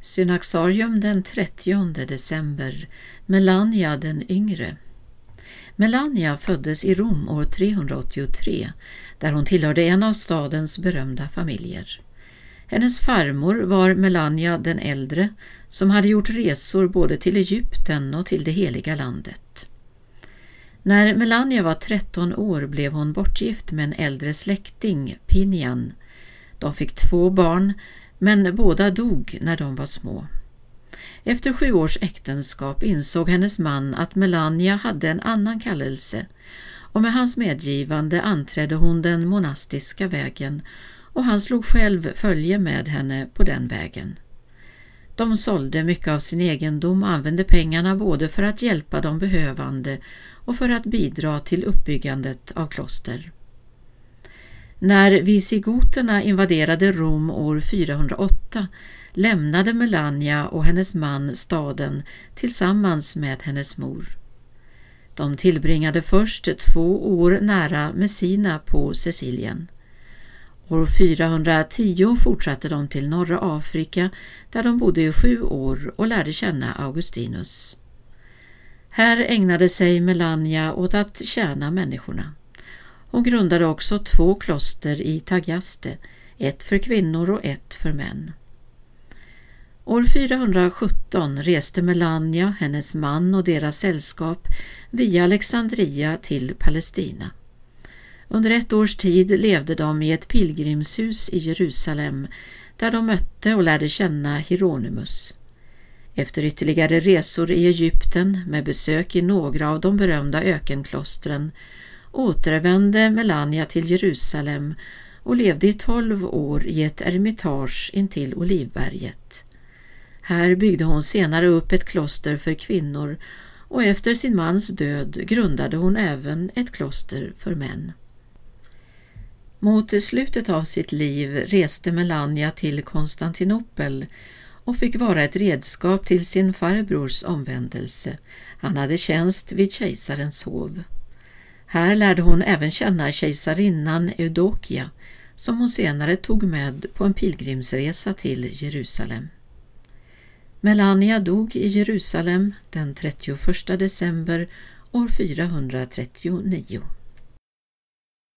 Synaxarium den 30 december, Melania den yngre. Melania föddes i Rom år 383, där hon tillhörde en av stadens berömda familjer. Hennes farmor var Melania den äldre, som hade gjort resor både till Egypten och till det heliga landet. När Melania var 13 år blev hon bortgift med en äldre släkting, Pinian. De fick två barn, men båda dog när de var små. Efter sju års äktenskap insåg hennes man att Melania hade en annan kallelse och med hans medgivande anträdde hon den monastiska vägen och han slog själv följe med henne på den vägen. De sålde mycket av sin egendom och använde pengarna både för att hjälpa de behövande och för att bidra till uppbyggandet av kloster. När visigoterna invaderade Rom år 408 lämnade Melania och hennes man staden tillsammans med hennes mor. De tillbringade först två år nära Messina på Sicilien. År 410 fortsatte de till norra Afrika där de bodde i sju år och lärde känna Augustinus. Här ägnade sig Melania åt att tjäna människorna. Hon grundade också två kloster i Tagaste, ett för kvinnor och ett för män. År 417 reste Melania, hennes man och deras sällskap via Alexandria till Palestina. Under ett års tid levde de i ett pilgrimshus i Jerusalem där de mötte och lärde känna Hieronymus. Efter ytterligare resor i Egypten med besök i några av de berömda ökenklostren återvände Melania till Jerusalem och levde i tolv år i ett eremitage intill Olivberget. Här byggde hon senare upp ett kloster för kvinnor och efter sin mans död grundade hon även ett kloster för män. Mot slutet av sitt liv reste Melania till Konstantinopel och fick vara ett redskap till sin farbrors omvändelse. Han hade tjänst vid kejsarens hov. Här lärde hon även känna kejsarinnan Eudokia som hon senare tog med på en pilgrimsresa till Jerusalem. Melania dog i Jerusalem den 31 december år 439.